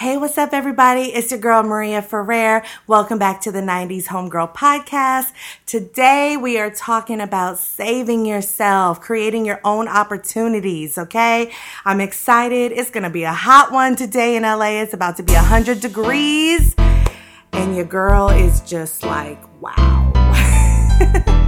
Hey, what's up, everybody? It's your girl, Maria Ferrer. Welcome back to the 90s Homegirl Podcast. Today, we are talking about saving yourself, creating your own opportunities, okay? I'm excited. It's gonna be a hot one today in LA. It's about to be 100 degrees, and your girl is just like, wow.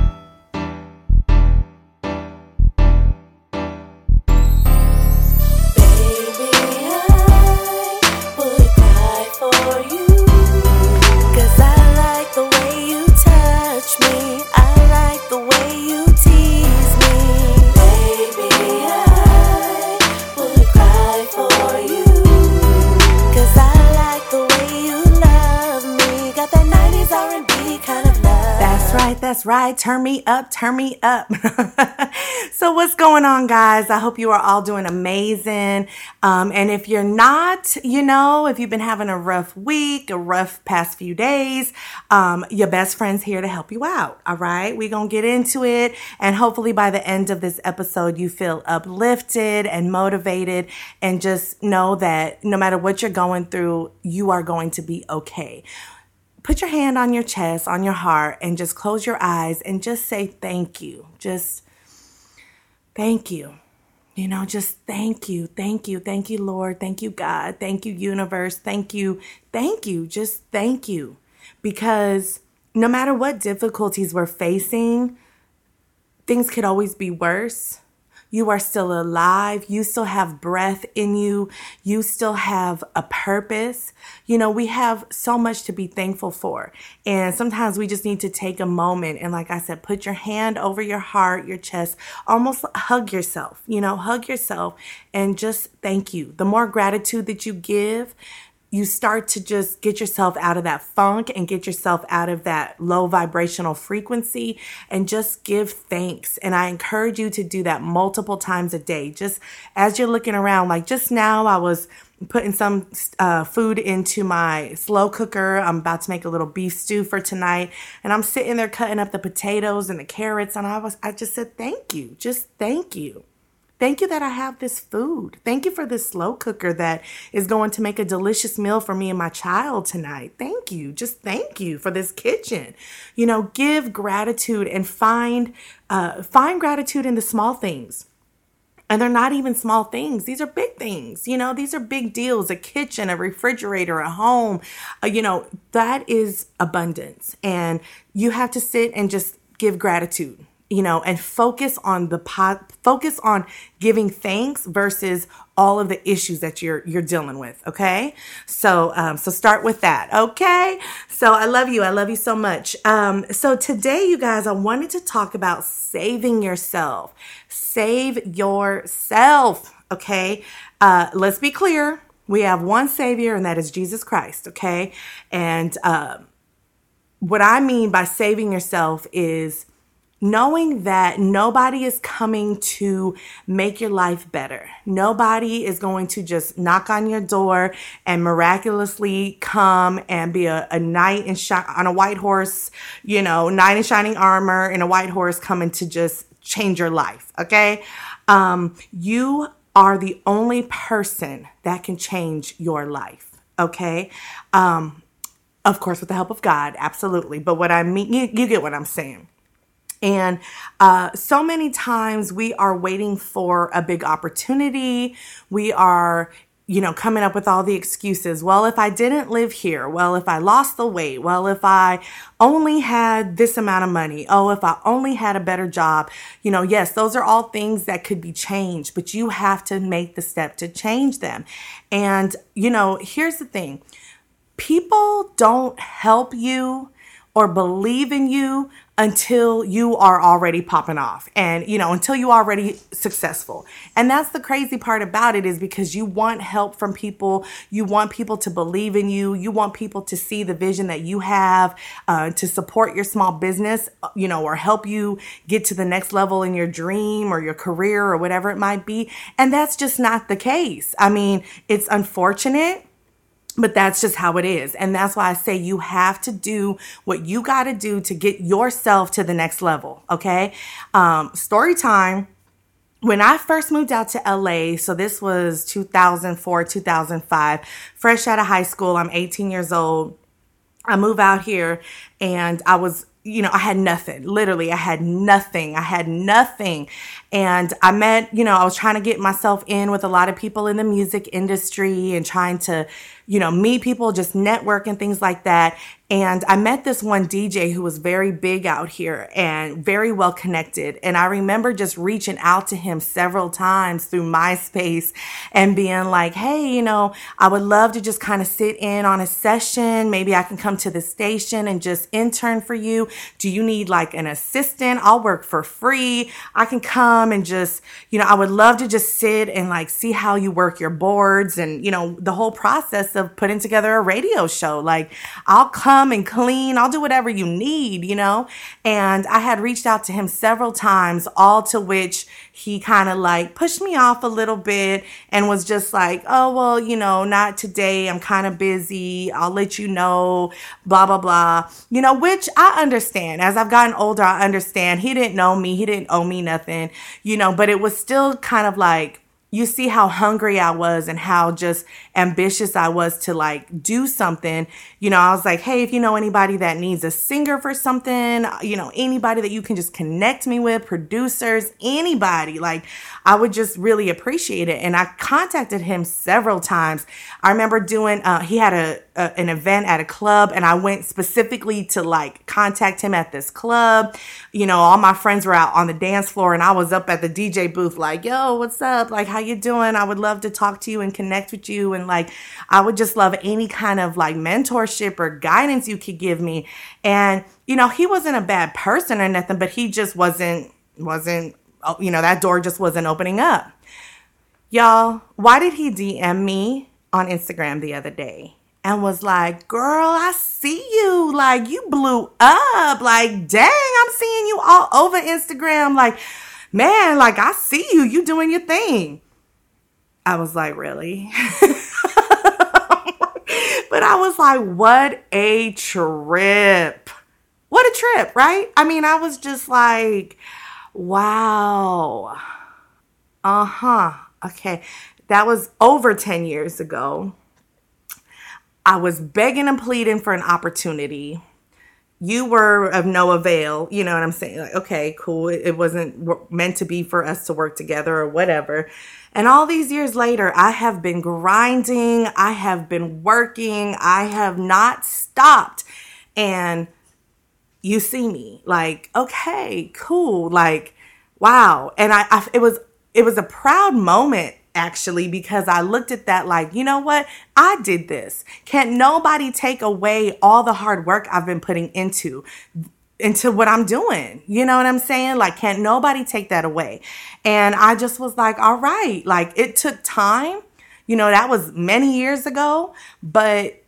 Turn me up, turn me up. so, what's going on, guys? I hope you are all doing amazing. Um, and if you're not, you know, if you've been having a rough week, a rough past few days, um, your best friend's here to help you out. All right. We're to get into it. And hopefully, by the end of this episode, you feel uplifted and motivated. And just know that no matter what you're going through, you are going to be okay put your hand on your chest, on your heart, and just close your eyes and just say thank you. Just thank you. You know, just thank you, thank you, thank you, Lord, thank you, God, thank you, universe, thank you, thank you, just thank you. Because no matter what difficulties we're facing, things could always be worse you are still alive. You still have breath in you. You still have a purpose. You know, we have so much to be thankful for. And sometimes we just need to take a moment and, like I said, put your hand over your heart, your chest, almost hug yourself, you know, hug yourself and just thank you. The more gratitude that you give, you start to just get yourself out of that funk and get yourself out of that low vibrational frequency and just give thanks. And I encourage you to do that multiple times a day. Just as you're looking around, like just now, I was putting some uh, food into my slow cooker. I'm about to make a little beef stew for tonight, and I'm sitting there cutting up the potatoes and the carrots, and I was I just said thank you, just thank you. Thank you that I have this food. Thank you for this slow cooker that is going to make a delicious meal for me and my child tonight. Thank you. Just thank you for this kitchen. You know, give gratitude and find uh, find gratitude in the small things. And they're not even small things. These are big things. You know, these are big deals. A kitchen, a refrigerator, a home. Uh, you know, that is abundance. And you have to sit and just give gratitude you know, and focus on the pot, focus on giving thanks versus all of the issues that you're you're dealing with. Okay, so um, so start with that. Okay, so I love you. I love you so much. Um, so today, you guys, I wanted to talk about saving yourself. Save yourself. Okay, uh, let's be clear. We have one Savior, and that is Jesus Christ. Okay, and uh, what I mean by saving yourself is knowing that nobody is coming to make your life better. Nobody is going to just knock on your door and miraculously come and be a, a knight in shi- on a white horse, you know, knight in shining armor and a white horse coming to just change your life. Okay. Um, you are the only person that can change your life. Okay. Um, of course, with the help of God, absolutely. But what I mean, you, you get what I'm saying. And uh, so many times we are waiting for a big opportunity. We are, you know, coming up with all the excuses. Well, if I didn't live here, well, if I lost the weight, well, if I only had this amount of money, oh, if I only had a better job, you know, yes, those are all things that could be changed, but you have to make the step to change them. And, you know, here's the thing people don't help you or believe in you until you are already popping off and you know until you are already successful. And that's the crazy part about it is because you want help from people. You want people to believe in you. You want people to see the vision that you have uh, to support your small business you know or help you get to the next level in your dream or your career or whatever it might be. And that's just not the case. I mean it's unfortunate but that's just how it is. And that's why I say you have to do what you got to do to get yourself to the next level. Okay. Um, story time. when I first moved out to LA, so this was 2004, 2005, fresh out of high school, I'm 18 years old. I move out here and I was you know, I had nothing. Literally, I had nothing. I had nothing. And I met, you know, I was trying to get myself in with a lot of people in the music industry and trying to, you know, meet people, just network and things like that. And I met this one DJ who was very big out here and very well connected. And I remember just reaching out to him several times through MySpace and being like, hey, you know, I would love to just kind of sit in on a session. Maybe I can come to the station and just intern for you. Do you need like an assistant? I'll work for free. I can come and just, you know, I would love to just sit and like see how you work your boards and, you know, the whole process of putting together a radio show. Like, I'll come and clean. I'll do whatever you need, you know? And I had reached out to him several times, all to which he kind of like pushed me off a little bit and was just like, oh, well, you know, not today. I'm kind of busy. I'll let you know, blah, blah, blah. You know, which I understand. As I've gotten older, I understand. He didn't know me. He didn't owe me nothing, you know, but it was still kind of like, you see how hungry I was and how just ambitious I was to like do something. You know, I was like, hey, if you know anybody that needs a singer for something, you know, anybody that you can just connect me with, producers, anybody, like I would just really appreciate it. And I contacted him several times. I remember doing, uh, he had a, a, an event at a club and I went specifically to like contact him at this club. You know, all my friends were out on the dance floor and I was up at the DJ booth like, yo, what's up? Like, how you doing? I would love to talk to you and connect with you. And like, I would just love any kind of like mentorship or guidance you could give me. And, you know, he wasn't a bad person or nothing, but he just wasn't, wasn't, oh, you know, that door just wasn't opening up. Y'all, why did he DM me on Instagram the other day? and was like, Girl, I see you. Like, you blew up. Like, dang, I'm seeing you all over Instagram. Like, man, like, I see you. You doing your thing. I was like, really? but I was like, what a trip. What a trip, right? I mean, I was just like, wow. Uh huh. Okay. That was over 10 years ago. I was begging and pleading for an opportunity. You were of no avail. You know what I'm saying? Like, okay, cool. It wasn't meant to be for us to work together or whatever. And all these years later, I have been grinding, I have been working, I have not stopped. And you see me like, okay, cool. Like, wow. And I, I it was, it was a proud moment actually because I looked at that like, you know what? I did this. Can't nobody take away all the hard work I've been putting into into what I'm doing. You know what I'm saying? Like, can't nobody take that away. And I just was like, all right, like it took time. You know, that was many years ago, but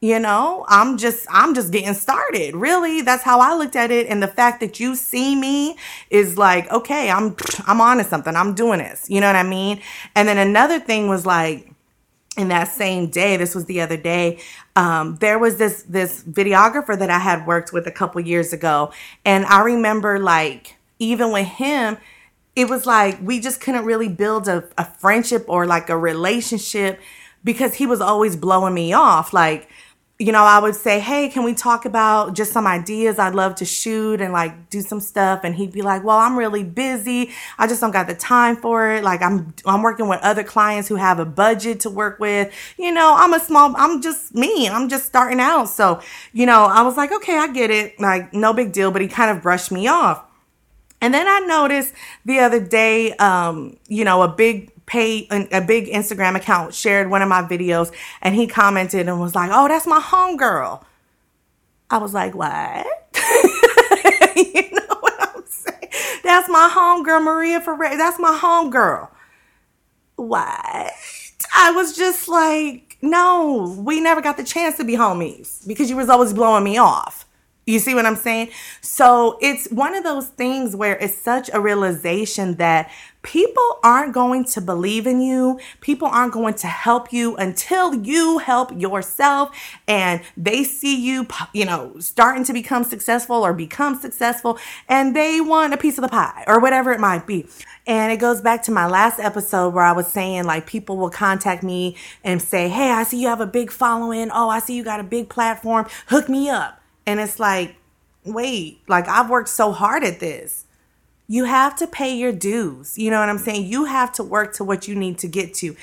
you know, I'm just I'm just getting started. Really, that's how I looked at it and the fact that you see me is like, okay, I'm I'm on to something. I'm doing this. You know what I mean? And then another thing was like in that same day this was the other day um, there was this this videographer that i had worked with a couple years ago and i remember like even with him it was like we just couldn't really build a, a friendship or like a relationship because he was always blowing me off like you know, I would say, Hey, can we talk about just some ideas I'd love to shoot and like do some stuff? And he'd be like, Well, I'm really busy. I just don't got the time for it. Like I'm, I'm working with other clients who have a budget to work with. You know, I'm a small, I'm just me. I'm just starting out. So, you know, I was like, okay, I get it. Like no big deal. But he kind of brushed me off. And then I noticed the other day, um, you know, a big pay a big Instagram account shared one of my videos and he commented and was like, "Oh, that's my homegirl." I was like, "What?" you know what I'm saying? That's my homegirl Maria Ferrer. That's my homegirl. What? I was just like, "No, we never got the chance to be homies because you was always blowing me off." You see what I'm saying? So it's one of those things where it's such a realization that people aren't going to believe in you. People aren't going to help you until you help yourself and they see you, you know, starting to become successful or become successful and they want a piece of the pie or whatever it might be. And it goes back to my last episode where I was saying, like, people will contact me and say, Hey, I see you have a big following. Oh, I see you got a big platform. Hook me up. And it's like, wait, like, I've worked so hard at this. You have to pay your dues. You know what I'm saying? You have to work to what you need to get to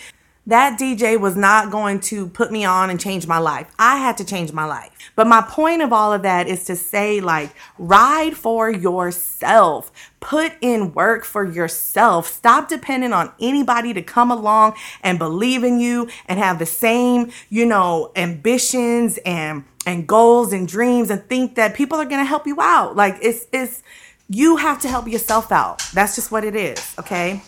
that DJ was not going to put me on and change my life. I had to change my life. But my point of all of that is to say, like, ride for yourself. Put in work for yourself. Stop depending on anybody to come along and believe in you and have the same, you know, ambitions and and goals and dreams and think that people are going to help you out. Like it's it's you have to help yourself out. That's just what it is, okay?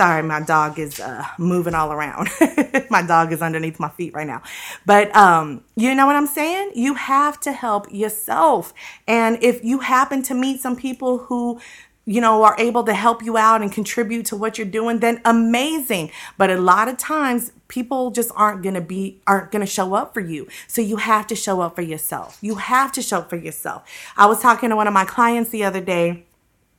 Sorry, my dog is uh, moving all around. my dog is underneath my feet right now. But um, you know what I'm saying? You have to help yourself. And if you happen to meet some people who you know, are able to help you out and contribute to what you're doing, then amazing. But a lot of times people just aren't going to be, aren't going to show up for you. So you have to show up for yourself. You have to show up for yourself. I was talking to one of my clients the other day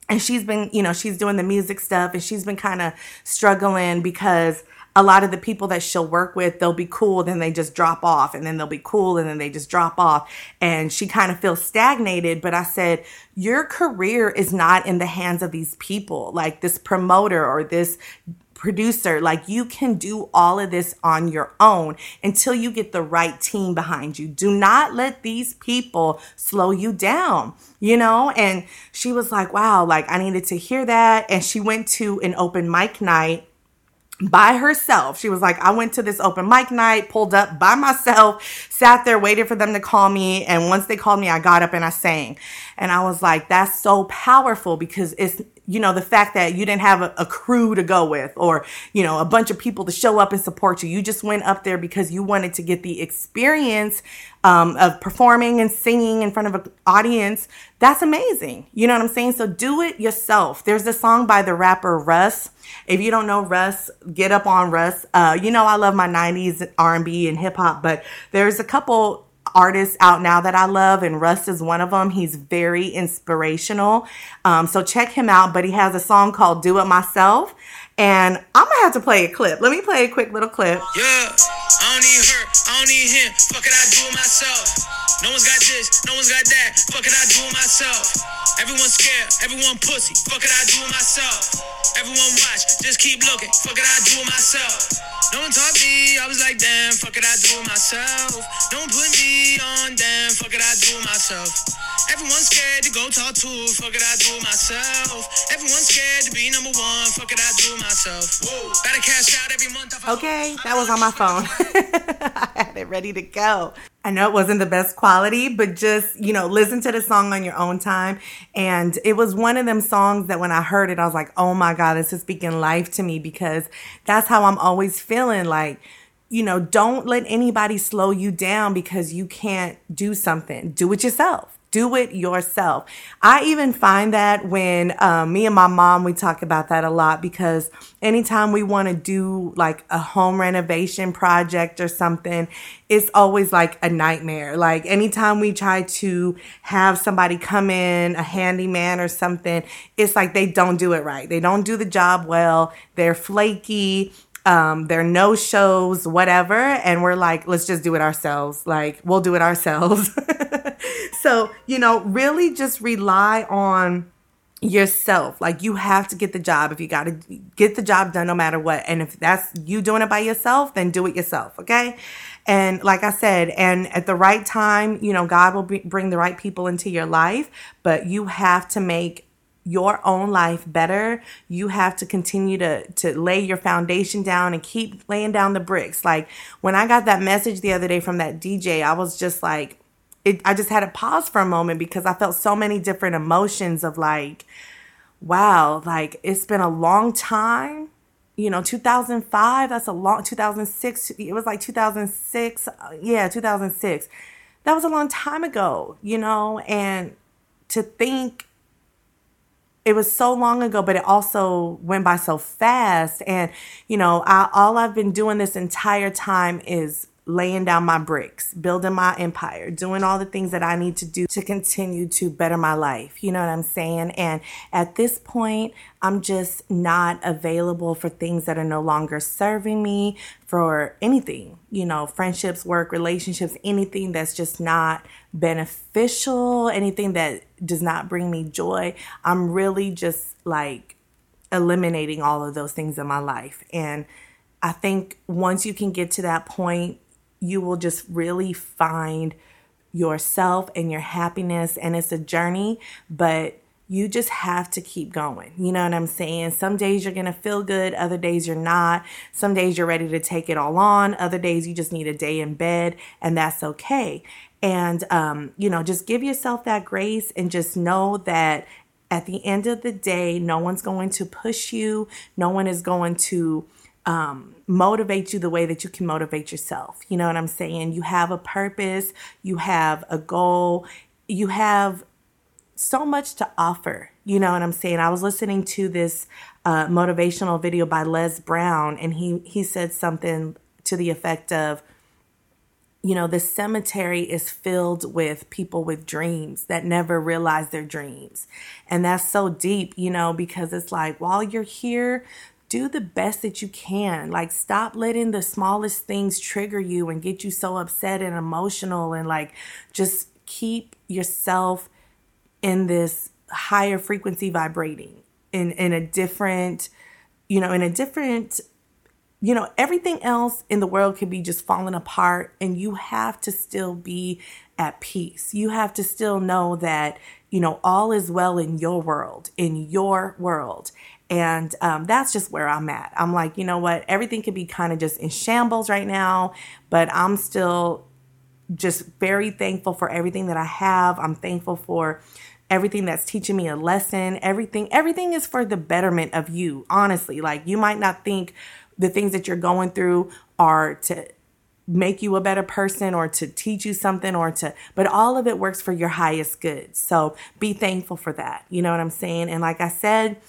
and she's been, you know, she's doing the music stuff and she's been kind of struggling because a lot of the people that she'll work with, they'll be cool, then they just drop off, and then they'll be cool, and then they just drop off. And she kind of feels stagnated. But I said, Your career is not in the hands of these people, like this promoter or this producer. Like you can do all of this on your own until you get the right team behind you. Do not let these people slow you down, you know? And she was like, wow, like I needed to hear that. And she went to an open mic night by herself. She was like, I went to this open mic night, pulled up by myself, sat there, waited for them to call me. And once they called me, I got up and I sang. And I was like, that's so powerful because it's, you know, the fact that you didn't have a, a, crew to go with or, you know, a bunch of people to show up and support you. You just went up there because you wanted to get the experience um, of performing and singing in front of an audience. That's amazing. You know what I'm saying? So do it yourself. There's a song by the rapper Russ. If you don't know Russ, get up on Russ. Uh, you know, I love my 90s R&B and hip hop, but there's a couple artists out now that I love, and Russ is one of them. He's very inspirational. Um, so check him out. But he has a song called Do It Myself. And I'm gonna have to play a clip. Let me play a quick little clip. Yeah, I don't need her, I don't need him. Fuck it, I do it myself. No one's got this, no one's got that. Fuck it, I do it myself. Everyone's scared, everyone pussy. Fuck it, I do it myself. Everyone watch, just keep looking. Fuck it, I do it myself. No one taught me, I was like, damn, fuck it, I do it myself. Don't put me on, damn, fuck it, I do it myself. Everyone's scared to go talk to, fuck it, I do it myself. Everyone's scared to be number one, fuck it, I do it myself. Whoa. Better cash out every month. Okay, that was on my phone. I had it ready to go. I know it wasn't the best quality, but just, you know, listen to the song on your own time. And it was one of them songs that when I heard it, I was like, oh my God, this is speaking life to me because that's how I'm always feeling like, you know, don't let anybody slow you down because you can't do something. Do it yourself do it yourself. I even find that when um, me and my mom, we talk about that a lot because anytime we want to do like a home renovation project or something, it's always like a nightmare. Like anytime we try to have somebody come in, a handyman or something, it's like they don't do it right. They don't do the job well. They're flaky um, they're no shows, whatever. And we're like, let's just do it ourselves. Like, we'll do it ourselves. so, you know, really just rely on yourself. Like, you have to get the job if you got to get the job done no matter what. And if that's you doing it by yourself, then do it yourself. Okay. And like I said, and at the right time, you know, God will bring the right people into your life, but you have to make your own life better, you have to continue to to lay your foundation down and keep laying down the bricks. Like when I got that message the other day from that DJ, I was just like it, I just had to pause for a moment because I felt so many different emotions of like wow, like it's been a long time. You know, 2005, that's a long 2006, it was like 2006. Uh, yeah, 2006. That was a long time ago, you know, and to think it was so long ago, but it also went by so fast. And, you know, I, all I've been doing this entire time is laying down my bricks, building my empire, doing all the things that I need to do to continue to better my life. You know what I'm saying? And at this point, I'm just not available for things that are no longer serving me, for anything, you know, friendships, work, relationships, anything that's just not beneficial, anything that does not bring me joy. I'm really just like eliminating all of those things in my life. And I think once you can get to that point, you will just really find yourself and your happiness. And it's a journey, but you just have to keep going. You know what I'm saying? Some days you're going to feel good, other days you're not. Some days you're ready to take it all on, other days you just need a day in bed, and that's okay. And, um, you know, just give yourself that grace and just know that at the end of the day, no one's going to push you, no one is going to um, motivate you the way that you can motivate yourself. You know what I'm saying? You have a purpose, you have a goal, you have so much to offer. You know what I'm saying? I was listening to this uh, motivational video by Les Brown, and he he said something to the effect of, you know, the cemetery is filled with people with dreams that never realize their dreams. And that's so deep, you know, because it's like while you're here, do the best that you can. Like, stop letting the smallest things trigger you and get you so upset and emotional, and like, just keep yourself in this higher frequency vibrating in in a different, you know, in a different you know, everything else in the world could be just falling apart, and you have to still be at peace. You have to still know that, you know, all is well in your world, in your world. And um, that's just where I'm at. I'm like, you know what? Everything could be kind of just in shambles right now, but I'm still just very thankful for everything that I have. I'm thankful for everything that's teaching me a lesson. Everything, everything is for the betterment of you, honestly. Like, you might not think the things that you're going through are to make you a better person or to teach you something or to but all of it works for your highest good so be thankful for that you know what i'm saying and like i said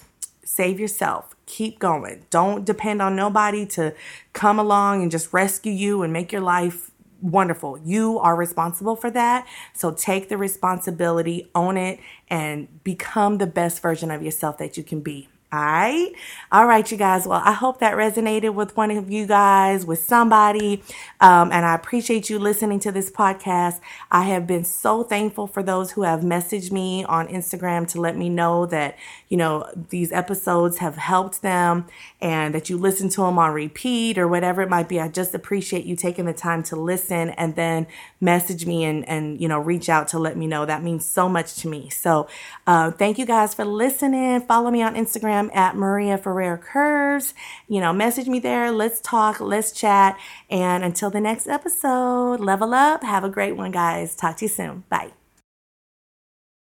save yourself. Keep going. Don't depend on nobody to come along and just rescue you and make your life wonderful. You are responsible for that. So take the responsibility, own it, and become the best version of yourself that you can be. All right. All right, you guys. Well, I hope that resonated with one of you guys, with somebody. Um, and I appreciate you listening to this podcast. I have been so thankful for those who have messaged me on Instagram to let me know that, you know, these episodes have helped them and that you listen to them on repeat or whatever it might be. I just appreciate you taking the time to listen and then message me and, and, you know, reach out to let me know. That means so much to me. So, uh, thank you guys for listening. Follow me on Instagram Instagram at Maria Ferrer Curves. You know, message me there. Let's talk, let's chat. And until the next episode, level up. Have a great one, guys. Talk to you soon. Bye.